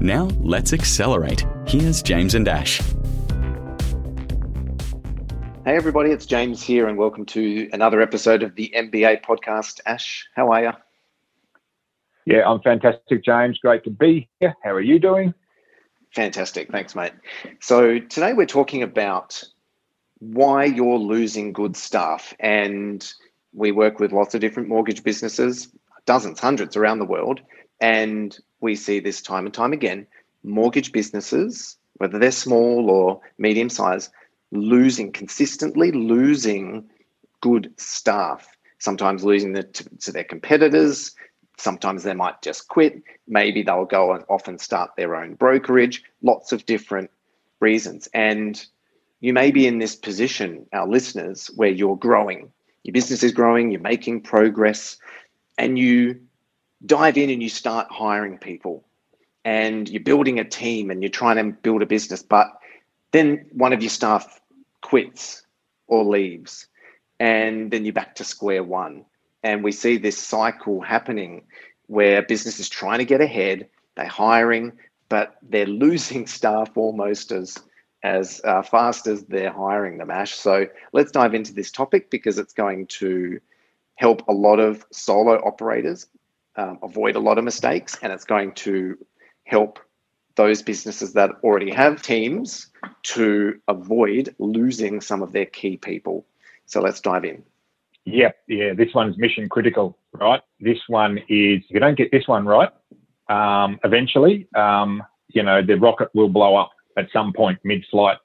Now, let's accelerate. Here's James and Ash. Hey, everybody, it's James here, and welcome to another episode of the MBA podcast. Ash, how are you? Yeah, I'm fantastic, James. Great to be here. How are you doing? Fantastic. Thanks, mate. So, today we're talking about why you're losing good staff. And we work with lots of different mortgage businesses, dozens, hundreds around the world. And we see this time and time again mortgage businesses, whether they're small or medium size, losing consistently losing good staff, sometimes losing the, to, to their competitors. Sometimes they might just quit. Maybe they'll go off and often start their own brokerage, lots of different reasons. And you may be in this position, our listeners, where you're growing. Your business is growing, you're making progress, and you dive in and you start hiring people and you're building a team and you're trying to build a business, but then one of your staff quits or leaves, and then you're back to square one. And we see this cycle happening where business is trying to get ahead, they're hiring, but they're losing staff almost as as uh, fast as they're hiring them, Ash. So let's dive into this topic because it's going to help a lot of solo operators um, avoid a lot of mistakes, and it's going to help those businesses that already have teams to avoid losing some of their key people. So let's dive in. Yeah, yeah, this one's mission critical, right? This one is, if you don't get this one right, um, eventually, um, you know, the rocket will blow up at some point mid flight.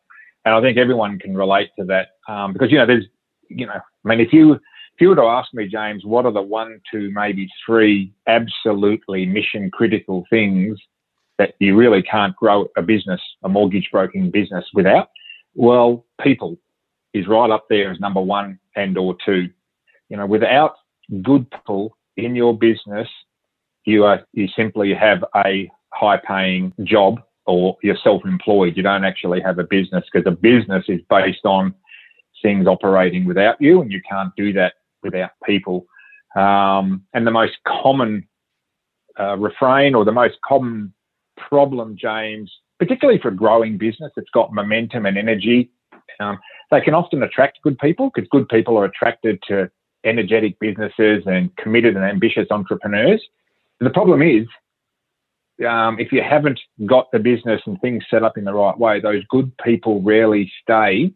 And I think everyone can relate to that um, because, you know, there's, you know, I mean, if you if you were to ask me, James, what are the one, two, maybe three absolutely mission critical things that you really can't grow a business, a mortgage broking business without? Well, people is right up there as number one and or two. You know, without good people in your business, you are you simply have a high paying job or you're self-employed. You don't actually have a business because a business is based on things operating without you, and you can't do that without people. Um, and the most common uh, refrain or the most common problem, James, particularly for a growing business that's got momentum and energy, um, they can often attract good people because good people are attracted to energetic businesses and committed and ambitious entrepreneurs. the problem is, um, if you haven't got the business and things set up in the right way, those good people rarely stay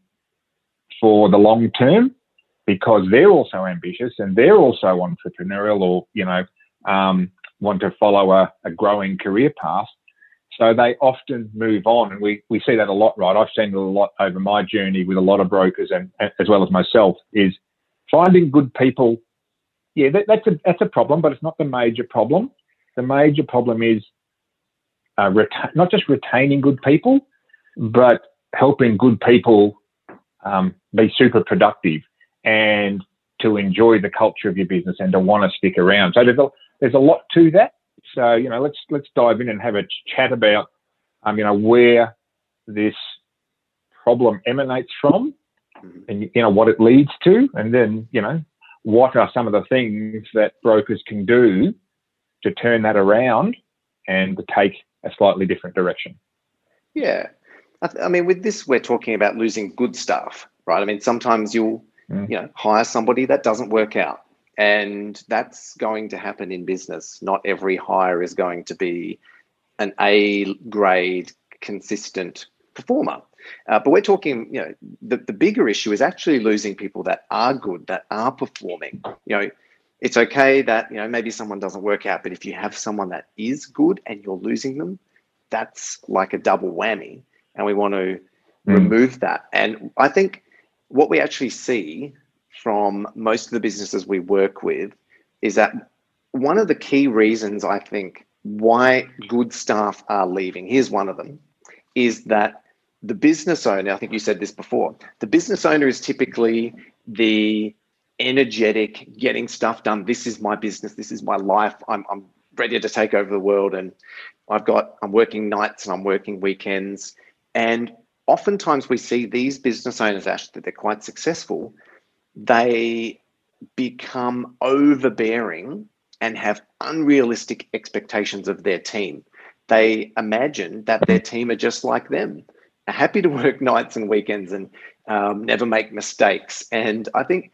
for the long term because they're also ambitious and they're also entrepreneurial or, you know, um, want to follow a, a, growing career path. So they often move on. And we, we see that a lot, right? I've seen it a lot over my journey with a lot of brokers and, as well as myself is finding good people. Yeah, that, that's a, that's a problem, but it's not the major problem. The major problem is uh, reta- not just retaining good people, but helping good people um, be super productive and to enjoy the culture of your business and to want to stick around. So there's a, there's a lot to that. So you know, let's let's dive in and have a chat about um, you know where this problem emanates from, mm-hmm. and you know what it leads to, and then you know what are some of the things that brokers can do to turn that around and to take a slightly different direction. Yeah, I, th- I mean, with this, we're talking about losing good staff, right? I mean, sometimes you'll mm. you know hire somebody that doesn't work out. And that's going to happen in business. Not every hire is going to be an a grade consistent performer. Uh, but we're talking you know the, the bigger issue is actually losing people that are good that are performing. You know it's okay that you know maybe someone doesn't work out but if you have someone that is good and you're losing them that's like a double whammy. And we want to mm. remove that. And i think what we actually see from most of the businesses we work with is that one of the key reasons I think why good staff are leaving, here's one of them, is that the business owner, I think you said this before, the business owner is typically the energetic, getting stuff done. This is my business. This is my life. I'm, I'm ready to take over the world. And I've got, I'm working nights and I'm working weekends. And oftentimes we see these business owners, Ash, that they're quite successful. They become overbearing and have unrealistic expectations of their team. They imagine that their team are just like them, are happy to work nights and weekends and um, never make mistakes. And I think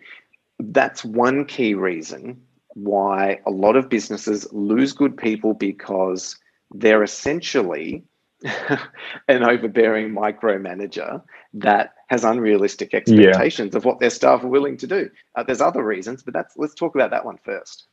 that's one key reason why a lot of businesses lose good people because they're essentially an overbearing micromanager that has unrealistic expectations yeah. of what their staff are willing to do. Uh, there's other reasons, but that's let's talk about that one first.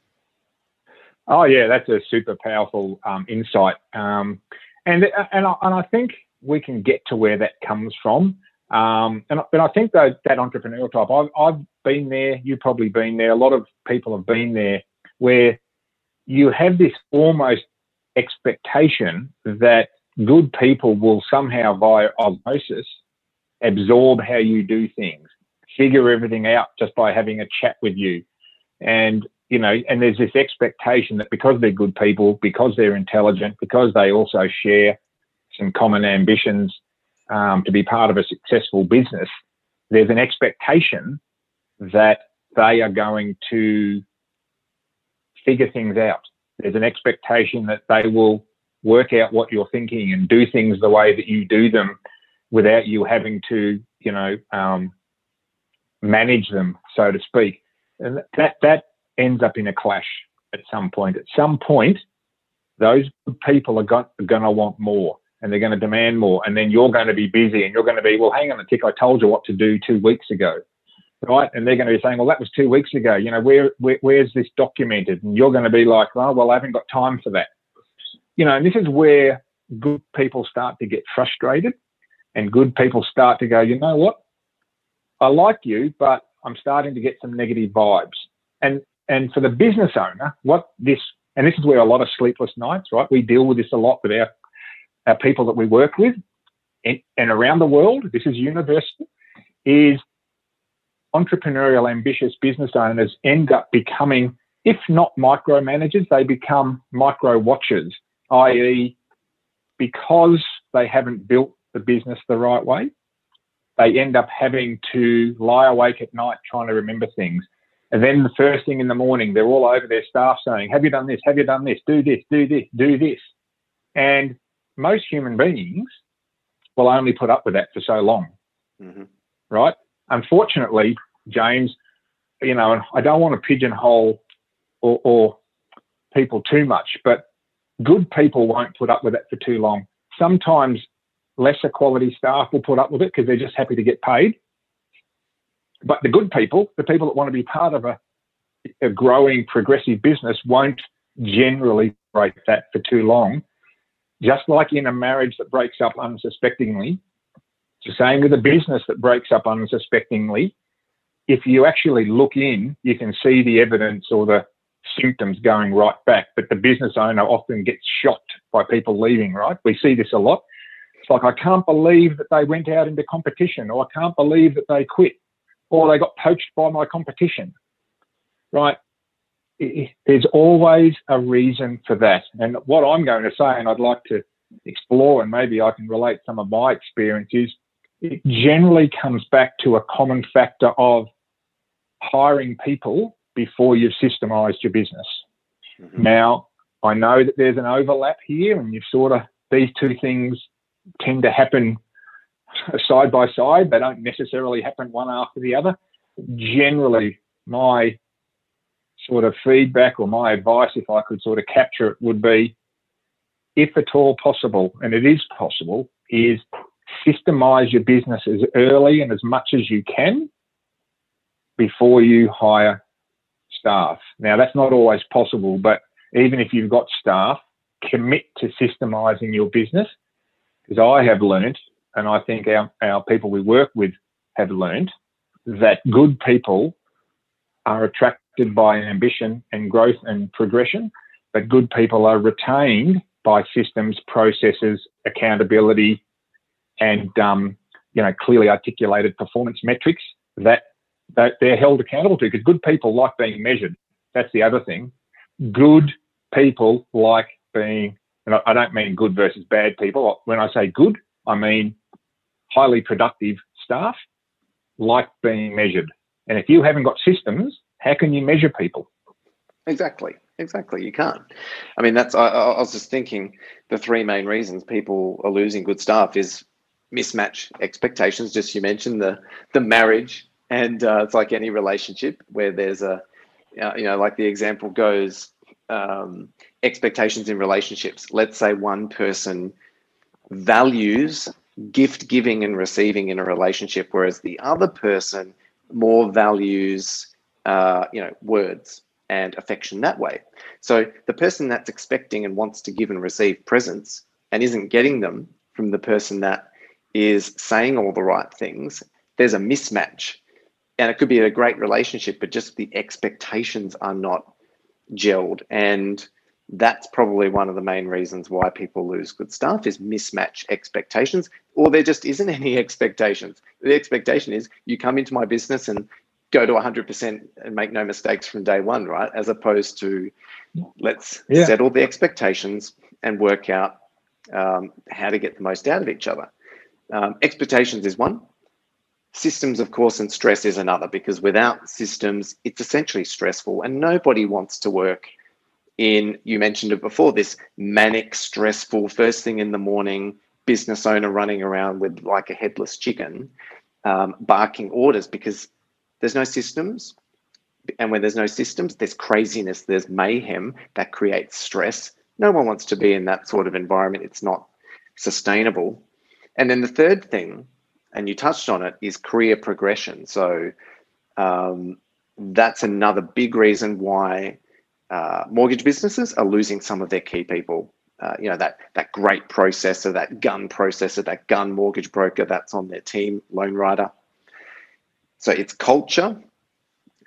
Oh yeah, that's a super powerful um, insight, um, and and I, and I think we can get to where that comes from. Um, and, and I think that that entrepreneurial type, I've, I've been there. You've probably been there. A lot of people have been there, where you have this almost expectation that good people will somehow, via osmosis, absorb how you do things, figure everything out just by having a chat with you. And, you know, and there's this expectation that because they're good people, because they're intelligent, because they also share some common ambitions um, to be part of a successful business, there's an expectation that they are going to figure things out. There's an expectation that they will work out what you're thinking and do things the way that you do them without you having to, you know, um, manage them, so to speak. And that that ends up in a clash at some point. At some point, those people are, got, are going to want more and they're going to demand more. And then you're going to be busy and you're going to be, well, hang on a tick, I told you what to do two weeks ago. Right. And they're going to be saying, well, that was two weeks ago. You know, where, where where's this documented? And you're going to be like, oh, well, I haven't got time for that. You know, and this is where good people start to get frustrated and good people start to go, you know what? I like you, but I'm starting to get some negative vibes. And and for the business owner, what this and this is where a lot of sleepless nights, right? We deal with this a lot with our our people that we work with and, and around the world. This is universal. Is entrepreneurial, ambitious business owners end up becoming, if not micromanagers, they become micro watchers, i.e., because they haven't built the business the right way, they end up having to lie awake at night trying to remember things. And then the first thing in the morning, they're all over their staff saying, Have you done this? Have you done this? Do this, do this, do this. And most human beings will only put up with that for so long. Mm-hmm. Right? Unfortunately, James, you know, I don't want to pigeonhole or, or people too much, but good people won't put up with it for too long. Sometimes lesser quality staff will put up with it because they're just happy to get paid. But the good people, the people that want to be part of a, a growing progressive business, won't generally break that for too long. Just like in a marriage that breaks up unsuspectingly, it's the same with a business that breaks up unsuspectingly. If you actually look in, you can see the evidence or the symptoms going right back, but the business owner often gets shocked by people leaving, right? We see this a lot. It's like, I can't believe that they went out into competition, or I can't believe that they quit, or they got poached by my competition, right? There's always a reason for that. And what I'm going to say, and I'd like to explore, and maybe I can relate some of my experiences, it generally comes back to a common factor of hiring people before you've systemized your business. Mm-hmm. Now, I know that there's an overlap here, and you've sort of, these two things tend to happen side by side. They don't necessarily happen one after the other. Generally, my sort of feedback or my advice, if I could sort of capture it, would be if at all possible, and it is possible, is systemize your business as early and as much as you can before you hire staff. Now, that's not always possible, but even if you've got staff, commit to systemizing your business because I have learned, and I think our, our people we work with have learned, that good people are attracted by ambition and growth and progression, but good people are retained by systems, processes, accountability, and um, you know clearly articulated performance metrics that, that they're held accountable to. Because good people like being measured. That's the other thing. Good people like being, and I don't mean good versus bad people. When I say good, I mean highly productive staff like being measured. And if you haven't got systems, how can you measure people? Exactly. Exactly. You can't. I mean, that's, I, I, was just thinking the three main reasons people are losing good staff is mismatch expectations. Just you mentioned the, the marriage, and uh, it's like any relationship where there's a, uh, you know, like the example goes, um, expectations in relationships. Let's say one person values gift giving and receiving in a relationship, whereas the other person more values, uh, you know, words and affection that way. So the person that's expecting and wants to give and receive presents and isn't getting them from the person that is saying all the right things, there's a mismatch. And it could be a great relationship, but just the expectations are not gelled. And that's probably one of the main reasons why people lose good staff is mismatch expectations or there just isn't any expectations the expectation is you come into my business and go to 100% and make no mistakes from day one right as opposed to let's yeah. settle the expectations and work out um, how to get the most out of each other um, expectations is one systems of course and stress is another because without systems it's essentially stressful and nobody wants to work in, you mentioned it before, this manic, stressful, first thing in the morning business owner running around with like a headless chicken, um, barking orders because there's no systems. And when there's no systems, there's craziness, there's mayhem that creates stress. No one wants to be in that sort of environment. It's not sustainable. And then the third thing, and you touched on it, is career progression. So um, that's another big reason why uh, mortgage businesses are losing some of their key people. Uh, you know that that great processor, that gun processor, that gun mortgage broker that's on their team, loan writer. So it's culture,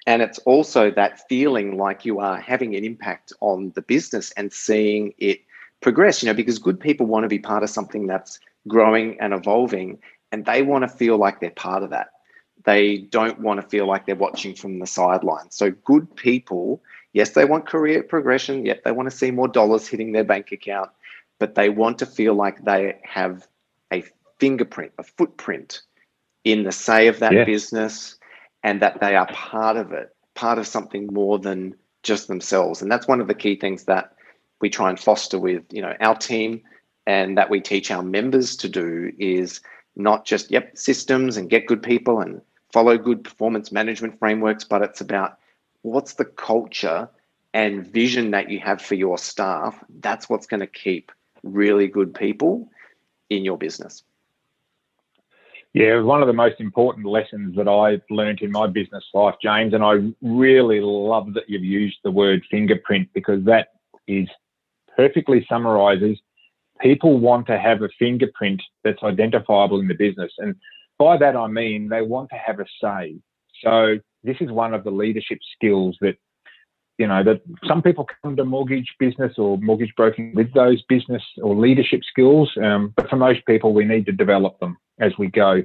and it's also that feeling like you are having an impact on the business and seeing it progress. You know, because good people want to be part of something that's growing and evolving, and they want to feel like they're part of that. They don't want to feel like they're watching from the sidelines. So good people Yes, they want career progression. Yet they want to see more dollars hitting their bank account, but they want to feel like they have a fingerprint, a footprint in the say of that yeah. business and that they are part of it, part of something more than just themselves. And that's one of the key things that we try and foster with, you know, our team and that we teach our members to do is not just, yep, systems and get good people and follow good performance management frameworks, but it's about what's the culture and vision that you have for your staff? That's what's going to keep really good people in your business. Yeah, it was one of the most important lessons that I learned in my business life, James, and I really love that you've used the word fingerprint because that is perfectly summarizes people want to have a fingerprint that's identifiable in the business. And by that I mean they want to have a say. So this is one of the leadership skills that you know that some people come to mortgage business or mortgage broking with those business or leadership skills um, but for most people we need to develop them as we go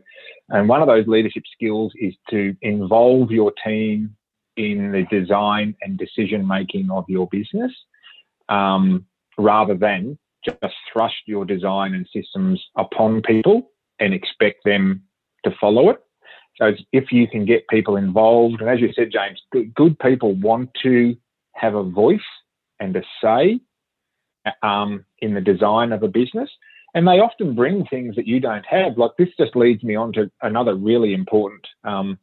and one of those leadership skills is to involve your team in the design and decision making of your business um, rather than just thrust your design and systems upon people and expect them to follow it so if you can get people involved, and as you said, James, good people want to have a voice and a say um, in the design of a business. And they often bring things that you don't have. Like this just leads me on to another really important, um,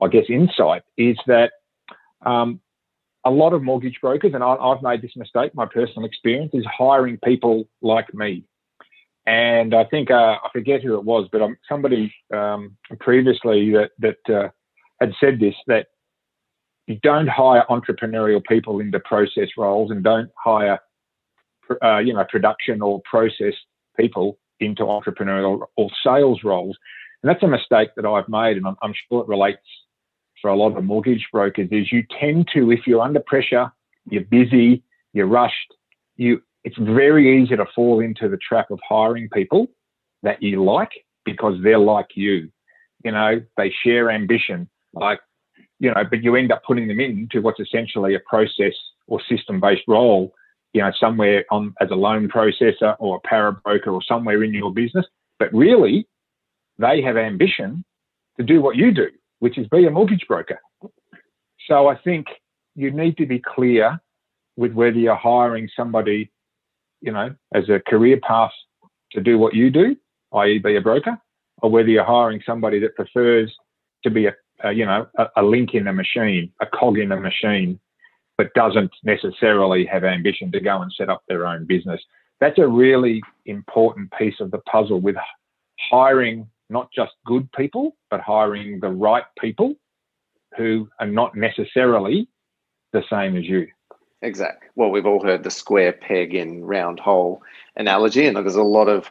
I guess, insight is that um, a lot of mortgage brokers, and I, I've made this mistake, my personal experience is hiring people like me. And I think uh, I forget who it was, but um, somebody um, previously that that uh, had said this that you don't hire entrepreneurial people into process roles, and don't hire uh, you know production or process people into entrepreneurial or sales roles. And that's a mistake that I've made, and I'm, I'm sure it relates for a lot of mortgage brokers. Is you tend to, if you're under pressure, you're busy, you're rushed, you it's very easy to fall into the trap of hiring people that you like because they're like you. You know, they share ambition, like, you know, but you end up putting them into what's essentially a process or system based role, you know, somewhere on as a loan processor or a para broker or somewhere in your business. But really, they have ambition to do what you do, which is be a mortgage broker. So I think you need to be clear with whether you're hiring somebody, you know, as a career path to do what you do, i.e., be a broker, or whether you're hiring somebody that prefers to be a, a you know a, a, link in a machine, a cog in a machine, but doesn't necessarily have ambition to go and set up their own business. That's a really important piece of the puzzle with hiring not just good people, but hiring the right people who are not necessarily the same as you. Exactly. Well, we've all heard the square peg in round hole analogy, and there's a lot of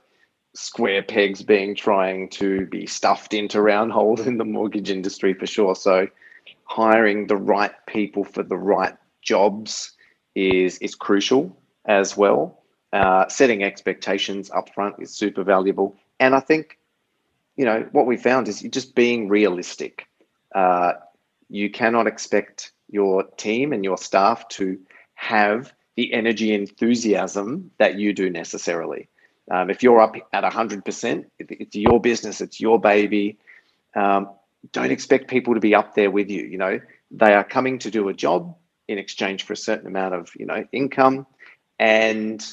square pegs being trying to be stuffed into round holes in the mortgage industry for sure. So, hiring the right people for the right jobs is is crucial as well. Uh, setting expectations up front is super valuable, and I think you know what we found is just being realistic. Uh, you cannot expect your team and your staff to have the energy enthusiasm that you do necessarily. Um, if you're up at 100%, it's your business, it's your baby. Um, don't expect people to be up there with you. You know, they are coming to do a job in exchange for a certain amount of, you know, income. And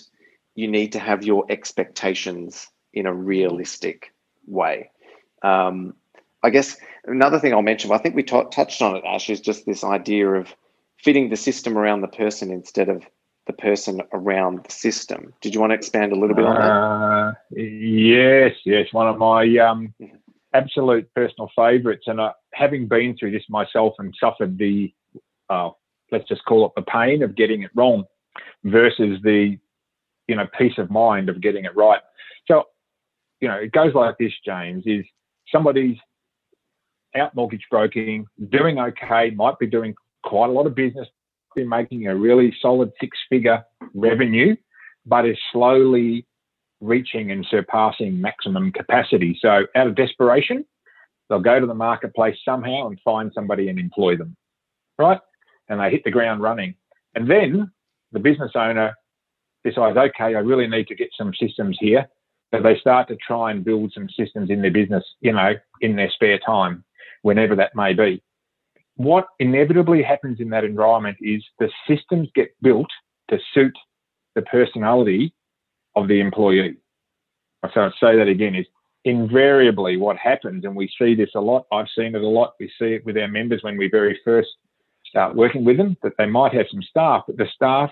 you need to have your expectations in a realistic way. Um, I guess another thing I'll mention, I think we t- touched on it, Ash, is just this idea of fitting the system around the person instead of the person around the system. Did you want to expand a little bit on that? Uh, yes, yes. One of my um, absolute personal favourites, and uh, having been through this myself and suffered the, uh, let's just call it the pain of getting it wrong, versus the, you know, peace of mind of getting it right. So, you know, it goes like this, James: is somebody's out mortgage broking, doing okay, might be doing quite a lot of business, be making a really solid six figure revenue, but is slowly reaching and surpassing maximum capacity. So, out of desperation, they'll go to the marketplace somehow and find somebody and employ them, right? And they hit the ground running. And then the business owner decides, okay, I really need to get some systems here. So they start to try and build some systems in their business, you know, in their spare time whenever that may be. What inevitably happens in that environment is the systems get built to suit the personality of the employee. So I'll say that again is invariably what happens, and we see this a lot. I've seen it a lot. We see it with our members when we very first start working with them that they might have some staff, but the staff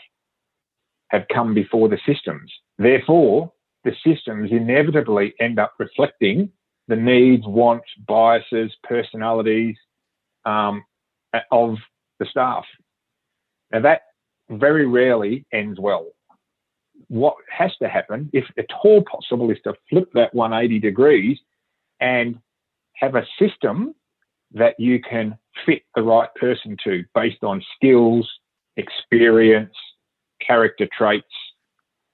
have come before the systems. Therefore, the systems inevitably end up reflecting the needs, wants, biases, personalities um, of the staff. Now, that very rarely ends well. What has to happen, if at all possible, is to flip that 180 degrees and have a system that you can fit the right person to based on skills, experience, character traits,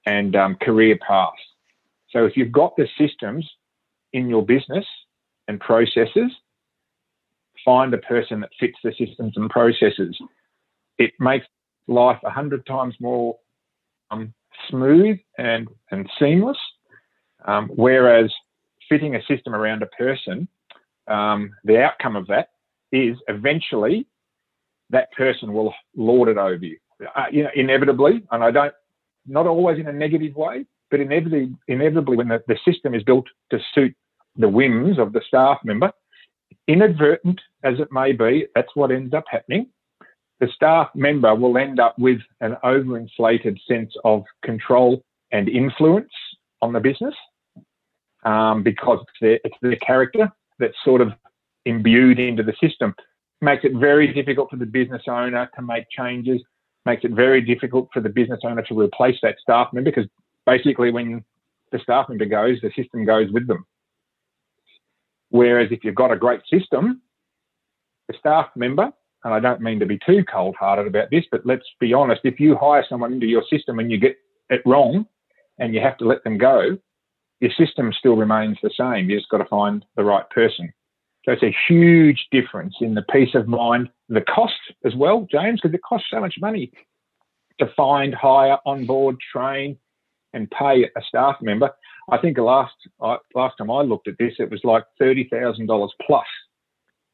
and um, career paths. So if you've got the systems in your business and processes, find a person that fits the systems and processes. It makes life a hundred times more um, smooth and, and seamless. Um, whereas fitting a system around a person, um, the outcome of that is eventually that person will lord it over you. Uh, you know, inevitably, and I don't, not always in a negative way, but inevitably, inevitably when the, the system is built to suit the whims of the staff member, inadvertent as it may be, that's what ends up happening. The staff member will end up with an overinflated sense of control and influence on the business um, because it's their, it's their character that's sort of imbued into the system. Makes it very difficult for the business owner to make changes, makes it very difficult for the business owner to replace that staff member because basically when the staff member goes, the system goes with them. Whereas if you've got a great system, the staff member, and I don't mean to be too cold hearted about this, but let's be honest, if you hire someone into your system and you get it wrong and you have to let them go, your system still remains the same. You just got to find the right person. So it's a huge difference in the peace of mind, the cost as well, James, because it costs so much money to find, hire, onboard, train, and pay a staff member. I think last last time I looked at this, it was like thirty thousand dollars plus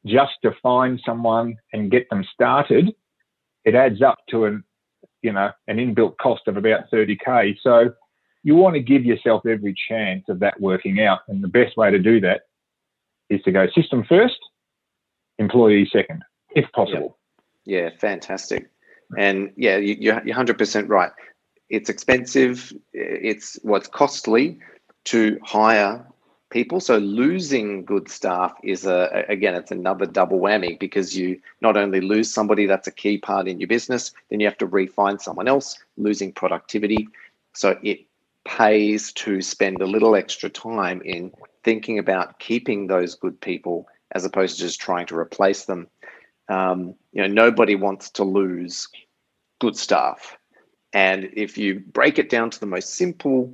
just to find someone and get them started. It adds up to an you know an inbuilt cost of about thirty k. So you want to give yourself every chance of that working out, and the best way to do that is to go system first, employee second, if possible. Yeah, yeah fantastic. And yeah, you, are 100% right. It's expensive. It's what's costly to hire people. So losing good staff is a again, it's another double whammy because you not only lose somebody that's a key part in your business, then you have to refine someone else, losing productivity. So it pays to spend a little extra time in thinking about keeping those good people as opposed to just trying to replace them. Um, you know, nobody wants to lose good staff. And if you break it down to the most simple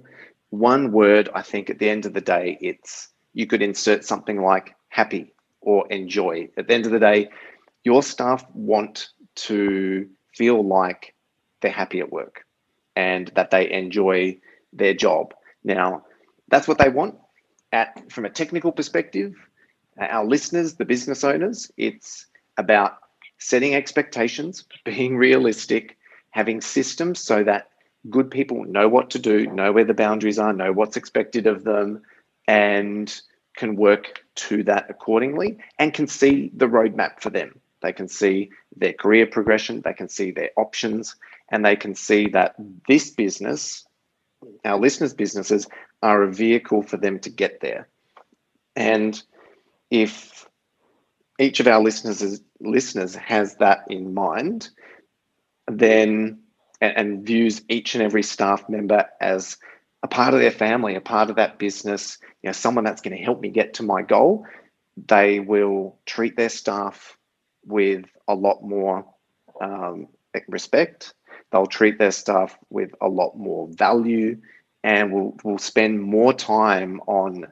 one word, I think at the end of the day, it's you could insert something like happy or enjoy. At the end of the day, your staff want to feel like they're happy at work and that they enjoy their job. Now, that's what they want. At from a technical perspective, our listeners, the business owners, it's about setting expectations, being realistic, having systems so that good people know what to do, know where the boundaries are, know what's expected of them, and can work to that accordingly and can see the roadmap for them. They can see their career progression, they can see their options, and they can see that this business, our listeners' businesses, are a vehicle for them to get there. And if each of our listeners listeners has that in mind, then and, and views each and every staff member as a part of their family, a part of that business, you know, someone that's going to help me get to my goal, they will treat their staff with a lot more um, respect. They'll treat their staff with a lot more value and will will spend more time on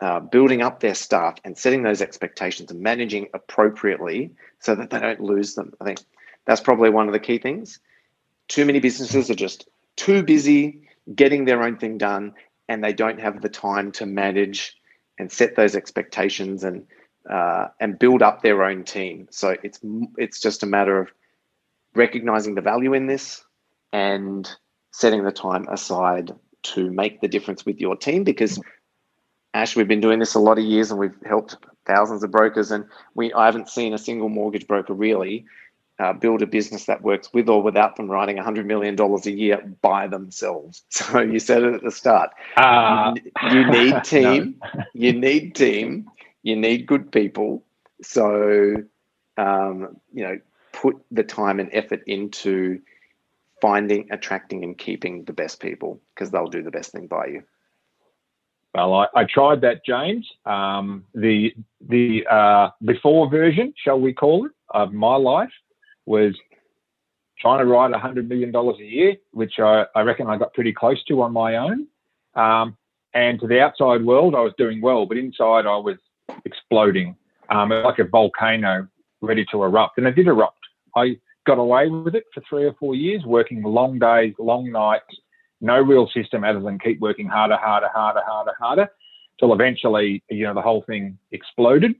uh, building up their staff and setting those expectations and managing appropriately so that they don't lose them. I think that's probably one of the key things. Too many businesses are just too busy getting their own thing done and they don't have the time to manage and set those expectations and uh, and build up their own team. So it's it's just a matter of recognizing the value in this and setting the time aside to make the difference with your team because Ash, we've been doing this a lot of years and we've helped thousands of brokers and we I haven't seen a single mortgage broker really uh, build a business that works with or without them writing $100 million a year by themselves. So you said it at the start. Uh, you, need team, no. you need team, you need good people. So, um, you know, put the time and effort into finding, attracting, and keeping the best people because they'll do the best thing by you. Well, I, I tried that, James. Um, the the uh, before version, shall we call it, of my life was trying to write $100 million a year, which I, I reckon I got pretty close to on my own. Um, and to the outside world, I was doing well, but inside I was exploding um, like a volcano ready to erupt. And it did erupt. I got away with it for three or four years, working long days, long nights, no real system other than keep working harder, harder, harder, harder, harder, till eventually, you know, the whole thing exploded.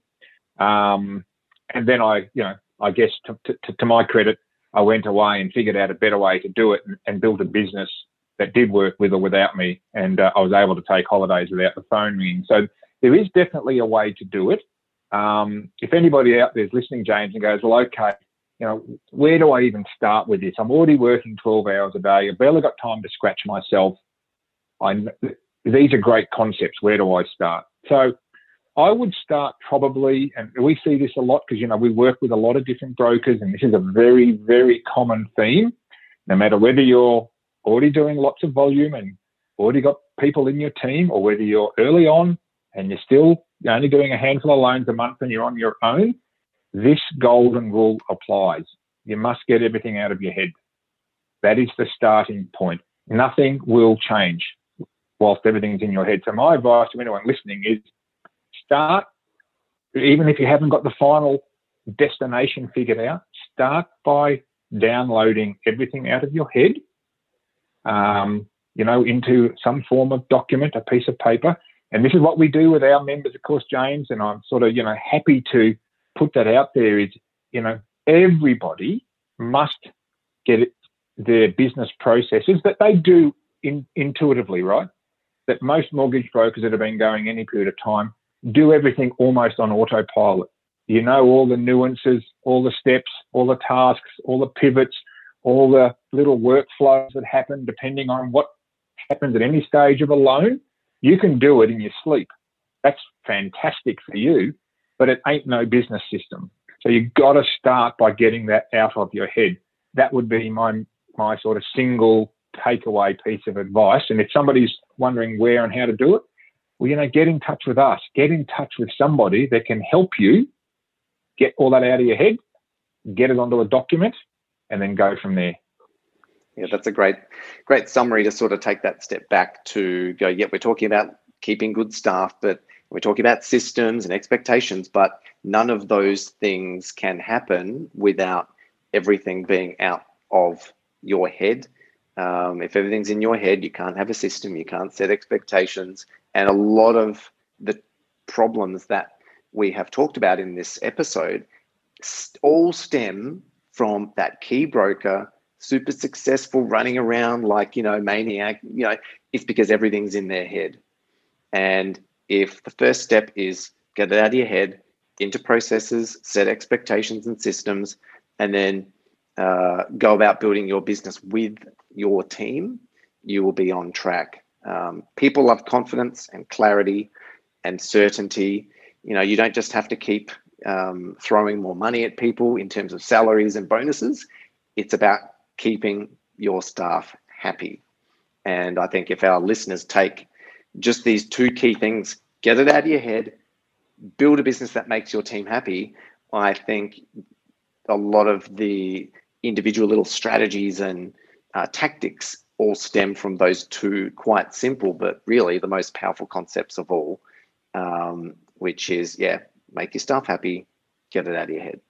Um, and then I, you know, I guess to, to, to, my credit, I went away and figured out a better way to do it and, and built a business that did work with or without me. And uh, I was able to take holidays without the phone ringing. So there is definitely a way to do it. Um, if anybody out there is listening, James, and goes, well, okay, you know, where do I even start with this? I'm already working 12 hours a day. I've barely got time to scratch myself. I, these are great concepts. Where do I start? So I would start probably, and we see this a lot because, you know, we work with a lot of different brokers, and this is a very, very common theme. No matter whether you're already doing lots of volume and already got people in your team, or whether you're early on and you're still only doing a handful of loans a month and you're on your own, this golden rule applies. You must get everything out of your head. That is the starting point. Nothing will change whilst everything's in your head. So my advice to anyone listening is start, even if you haven't got the final destination figured out, start by downloading everything out of your head, um, you know, into some form of document, a piece of paper. And this is what we do with our members, of course, James, and I'm sort of, you know, happy to put that out there is, you know, everybody must get it, their business processes that they do in, intuitively, right? That most mortgage brokers that have been going any period of time do everything almost on autopilot. You know all the nuances, all the steps, all the tasks, all the pivots, all the little workflows that happen depending on what happens at any stage of a loan. You can do it in your sleep. That's fantastic for you, but it ain't no business system. So you've got to start by getting that out of your head. That would be my my sort of single takeaway piece of advice. And if somebody's wondering where and how to do it, well, you know, get in touch with us. Get in touch with somebody that can help you get all that out of your head, get it onto a document, and then go from there. Yeah, that's a great, great summary to sort of take that step back to go. Yeah, we're talking about keeping good staff, but we're talking about systems and expectations, but none of those things can happen without everything being out of your head. Um, if everything's in your head, you can't have a system, you can't set expectations. And a lot of the problems that we have talked about in this episode all stem from that key broker super successful running around like you know maniac you know it's because everything's in their head. And if the first step is get it out of your head into processes set expectations and systems and then uh, go about building your business with your team you will be on track um, people love confidence and clarity and certainty you know, you don't just have to keep um, throwing more money at people in terms of salaries and bonuses. It's about keeping your staff happy. And I think if our listeners take just these two key things, get it out of your head, build a business that makes your team happy, I think a lot of the individual little strategies and uh, tactics all stem from those two quite simple, but really the most powerful concepts of all. Um, which is yeah, make your staff happy, get it out of your head.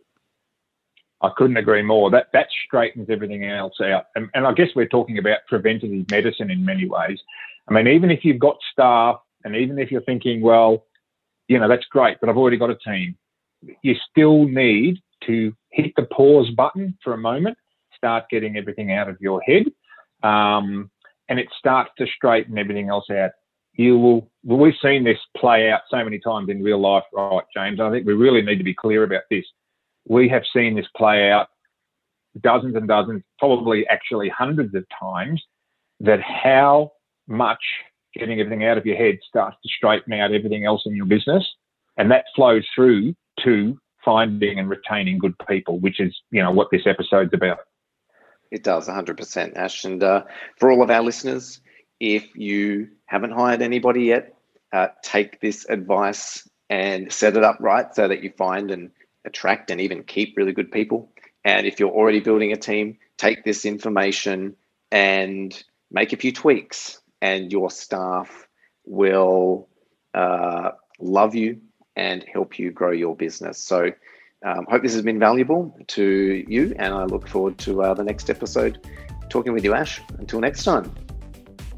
I couldn't agree more. That that straightens everything else out. And, and I guess we're talking about preventative medicine in many ways. I mean, even if you've got staff, and even if you're thinking, well, you know, that's great, but I've already got a team, you still need to hit the pause button for a moment, start getting everything out of your head, um, and it starts to straighten everything else out you will, we've seen this play out so many times in real life, right, James? I think we really need to be clear about this. We have seen this play out dozens and dozens, probably actually hundreds of times, that how much getting everything out of your head starts to straighten out everything else in your business. And that flows through to finding and retaining good people, which is, you know, what this episode's about. It does, 100%, Ash. And uh, for all of our listeners, if you haven't hired anybody yet, uh, take this advice and set it up right so that you find and attract and even keep really good people. And if you're already building a team, take this information and make a few tweaks, and your staff will uh, love you and help you grow your business. So, um, hope this has been valuable to you, and I look forward to uh, the next episode talking with you, Ash. Until next time.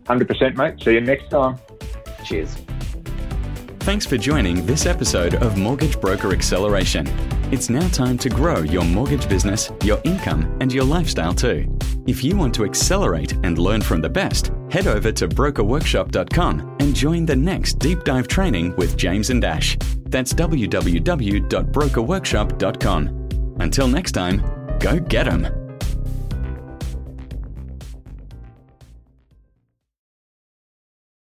100%, mate. See you next time. Cheers. Thanks for joining this episode of Mortgage Broker Acceleration. It's now time to grow your mortgage business, your income, and your lifestyle too. If you want to accelerate and learn from the best, head over to brokerworkshop.com and join the next deep dive training with James and Ash. That's www.brokerworkshop.com. Until next time, go get 'em.